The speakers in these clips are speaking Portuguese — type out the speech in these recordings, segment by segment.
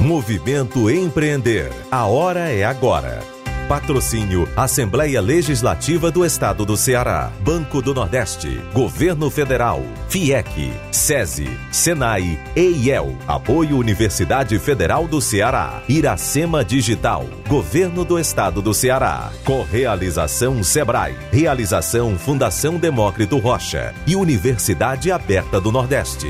Movimento Empreender. A hora é agora. Patrocínio Assembleia Legislativa do Estado do Ceará, Banco do Nordeste, Governo Federal, FIEC, SESI, SENAI, EIEL, Apoio Universidade Federal do Ceará, Iracema Digital, Governo do Estado do Ceará, Correalização Sebrae, Realização Fundação Demócrito Rocha e Universidade Aberta do Nordeste.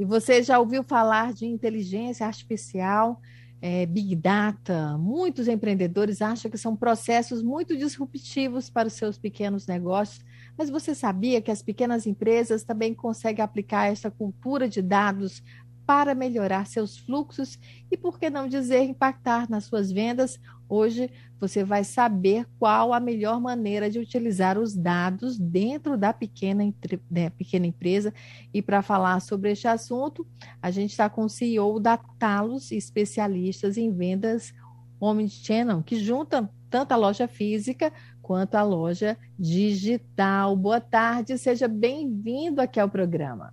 E você já ouviu falar de inteligência artificial? é, Big Data, muitos empreendedores acham que são processos muito disruptivos para os seus pequenos negócios, mas você sabia que as pequenas empresas também conseguem aplicar essa cultura de dados para melhorar seus fluxos e, por que não dizer, impactar nas suas vendas. Hoje você vai saber qual a melhor maneira de utilizar os dados dentro da pequena, né, pequena empresa. E para falar sobre este assunto, a gente está com o CEO da Talos, especialistas em vendas Omnichannel, que junta tanto a loja física quanto a loja digital. Boa tarde, seja bem-vindo aqui ao programa.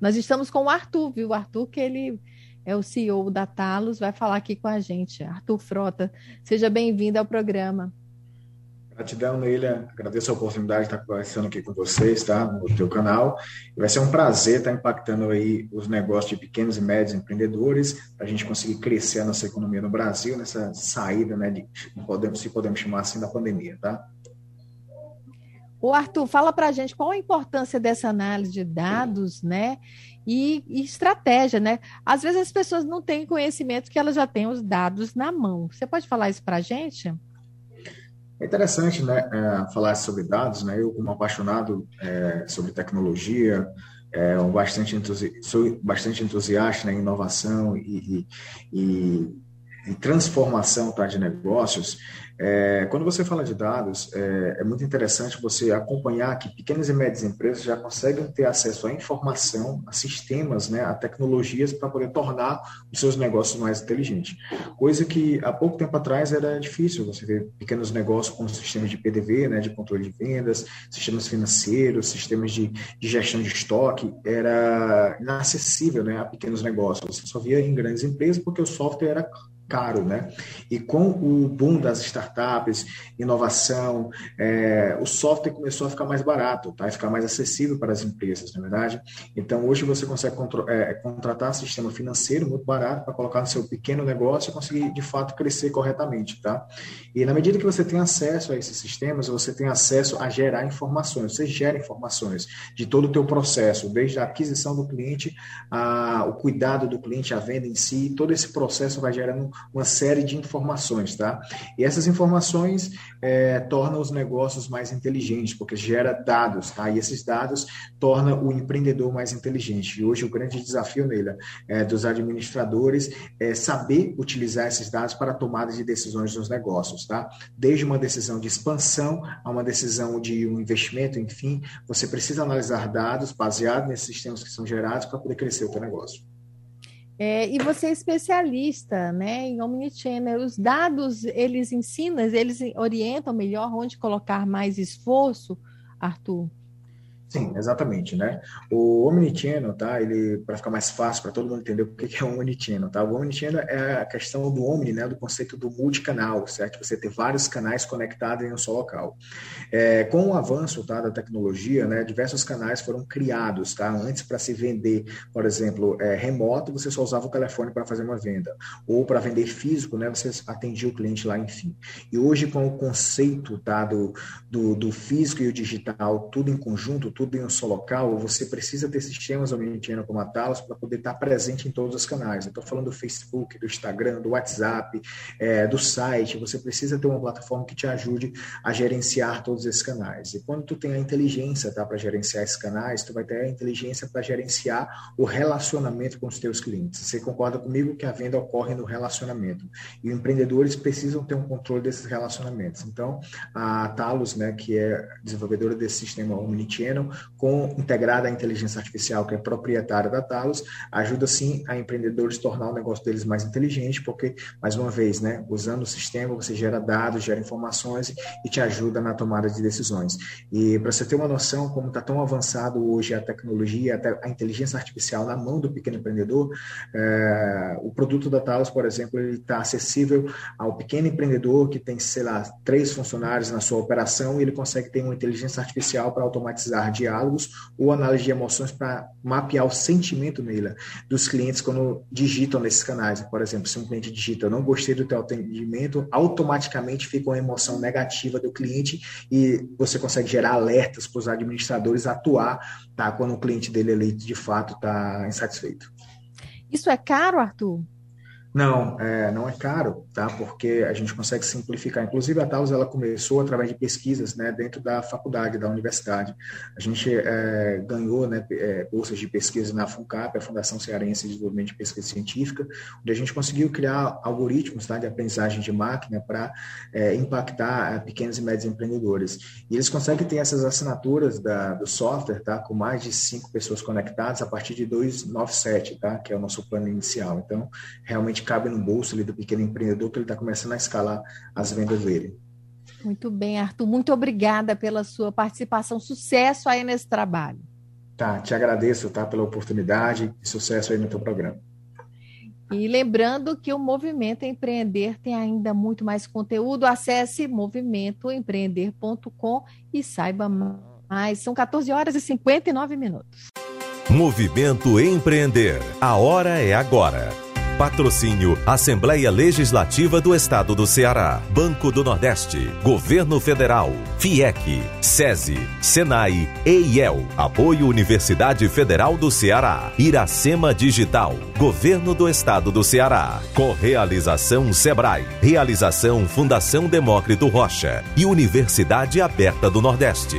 Nós estamos com o Arthur, viu? O Arthur, que ele é o CEO da Talos, vai falar aqui com a gente. Arthur Frota, seja bem-vindo ao programa. Gratidão, Neila. Agradeço a oportunidade de estar conversando aqui com vocês, tá? No teu canal. Vai ser um prazer estar impactando aí os negócios de pequenos e médios empreendedores, para a gente conseguir crescer a nossa economia no Brasil, nessa saída, né, de, podemos, se podemos chamar assim, da pandemia, tá? O Arthur, fala para a gente qual a importância dessa análise de dados, né? E, e, estratégia, né? Às vezes as pessoas não têm conhecimento que elas já têm os dados na mão. Você pode falar isso para a gente? É interessante, né, é, falar sobre dados, né? Eu, como apaixonado é, sobre tecnologia, é, um bastante entusi sou bastante entusiasta né, em inovação e, e, e, e transformação tá, de negócios. É, quando você fala de dados, é, é, muito interessante você acompanhar que pequenas e médias empresas já conseguem ter acesso à informação, a sistemas, né, a tecnologias para poder tornar os seus negócios mais inteligentes. Coisa que há pouco tempo atrás era difícil você ver pequenos negócios com sistemas de PDV, né, de controle de vendas, sistemas financeiros, sistemas de, de gestão de estoque, era inacessível né, a pequenos negócios. Você só via em grandes empresas porque o software era caro, né? E com o boom das startups, inovação, é, o software começou a ficar mais barato, tá? A ficar mais acessível para as empresas, na é verdade. Então, hoje você consegue é, contratar sistema financeiro muito barato para colocar no seu pequeno negócio e conseguir, de fato, crescer corretamente, tá? E na medida que você tem acesso a esses sistemas, você tem acesso a gerar informações. Você gera informações de todo o teu processo, desde a aquisição do cliente, a, o cuidado do cliente, a venda em si, todo esse processo vai gerando uma série de informações, tá? E essas informações é, tornam os negócios mais inteligentes, porque gera dados, tá? E esses dados tornam o empreendedor mais inteligente. E hoje o grande desafio nele é, dos administradores é saber utilizar esses dados para tomada de decisões nos negócios, tá? Desde uma decisão de expansão a uma decisão de um investimento, enfim, você precisa analisar dados baseados nesses sistemas que são gerados para poder crescer o seu negócio. É, e você é especialista né, em Omnichannel. Os dados, eles ensinam, eles orientam melhor onde colocar mais esforço, Arthur? Sim, exatamente, né? O Omnichannel, tá? Ele para ficar mais fácil para todo mundo entender o que é o Omnichannel, tá? O Omnichannel é a questão do Omni, né? Do conceito do multicanal, certo? Você ter vários canais conectados em um só local. É, com o avanço, tá? Da tecnologia, né? Diversos canais foram criados, tá? Antes para se vender, por exemplo, é, remoto, você só usava o telefone para fazer uma venda, ou para vender físico, né? Você atendia o cliente lá, enfim. E hoje com o conceito, tá? Do, do, do físico e o digital, tudo em conjunto, tudo em um só local, você precisa ter sistemas omnichannel como a Talos para poder estar presente em todos os canais. Estou falando do Facebook, do Instagram, do WhatsApp, é, do site. Você precisa ter uma plataforma que te ajude a gerenciar todos esses canais. E quando tu tem a inteligência tá, para gerenciar esses canais, tu vai ter a inteligência para gerenciar o relacionamento com os teus clientes. Você concorda comigo que a venda ocorre no relacionamento e empreendedores precisam ter um controle desses relacionamentos. Então, a Talos, né, que é desenvolvedora desse sistema omnichannel, com integrada a inteligência artificial, que é proprietária da Talos, ajuda sim a empreendedores tornar o negócio deles mais inteligente, porque, mais uma vez, né, usando o sistema, você gera dados, gera informações e te ajuda na tomada de decisões. E para você ter uma noção como está tão avançado hoje a tecnologia, até a inteligência artificial na mão do pequeno empreendedor, é, o produto da Talos, por exemplo, ele está acessível ao pequeno empreendedor que tem, sei lá, três funcionários na sua operação e ele consegue ter uma inteligência artificial para automatizar diálogos ou análise de emoções para mapear o sentimento, Neila, dos clientes quando digitam nesses canais. Por exemplo, se um cliente digita, eu não gostei do teu atendimento, automaticamente fica uma emoção negativa do cliente e você consegue gerar alertas para os administradores atuar tá, quando o cliente dele ali de fato está insatisfeito. Isso é caro, Arthur? Não, é, não é caro, tá? Porque a gente consegue simplificar. Inclusive, a Taos ela começou através de pesquisas, né, dentro da faculdade, da universidade. A gente é, ganhou, né, é, bolsas de pesquisa na FUNCAP, a Fundação Cearense de Desenvolvimento de Pesquisa Científica, onde a gente conseguiu criar algoritmos, tá, de aprendizagem de máquina para é, impactar é, pequenos e médios empreendedores. E eles conseguem ter essas assinaturas da, do software, tá, com mais de cinco pessoas conectadas a partir de 297, tá, que é o nosso plano inicial. Então, realmente cabe no bolso ali do pequeno empreendedor que ele está começando a escalar as vendas dele. Muito bem, Arthur. Muito obrigada pela sua participação. Sucesso aí nesse trabalho. Tá, te agradeço, tá, pela oportunidade e sucesso aí no teu programa. E lembrando que o Movimento Empreender tem ainda muito mais conteúdo. Acesse movimentoempreender.com e saiba mais. São 14 horas e 59 minutos. Movimento Empreender. A hora é agora. Patrocínio Assembleia Legislativa do Estado do Ceará, Banco do Nordeste, Governo Federal, FIEC, SESI, SENAI, EIEL, Apoio Universidade Federal do Ceará, Iracema Digital, Governo do Estado do Ceará, Correalização Sebrae, Realização Fundação Demócrito Rocha e Universidade Aberta do Nordeste.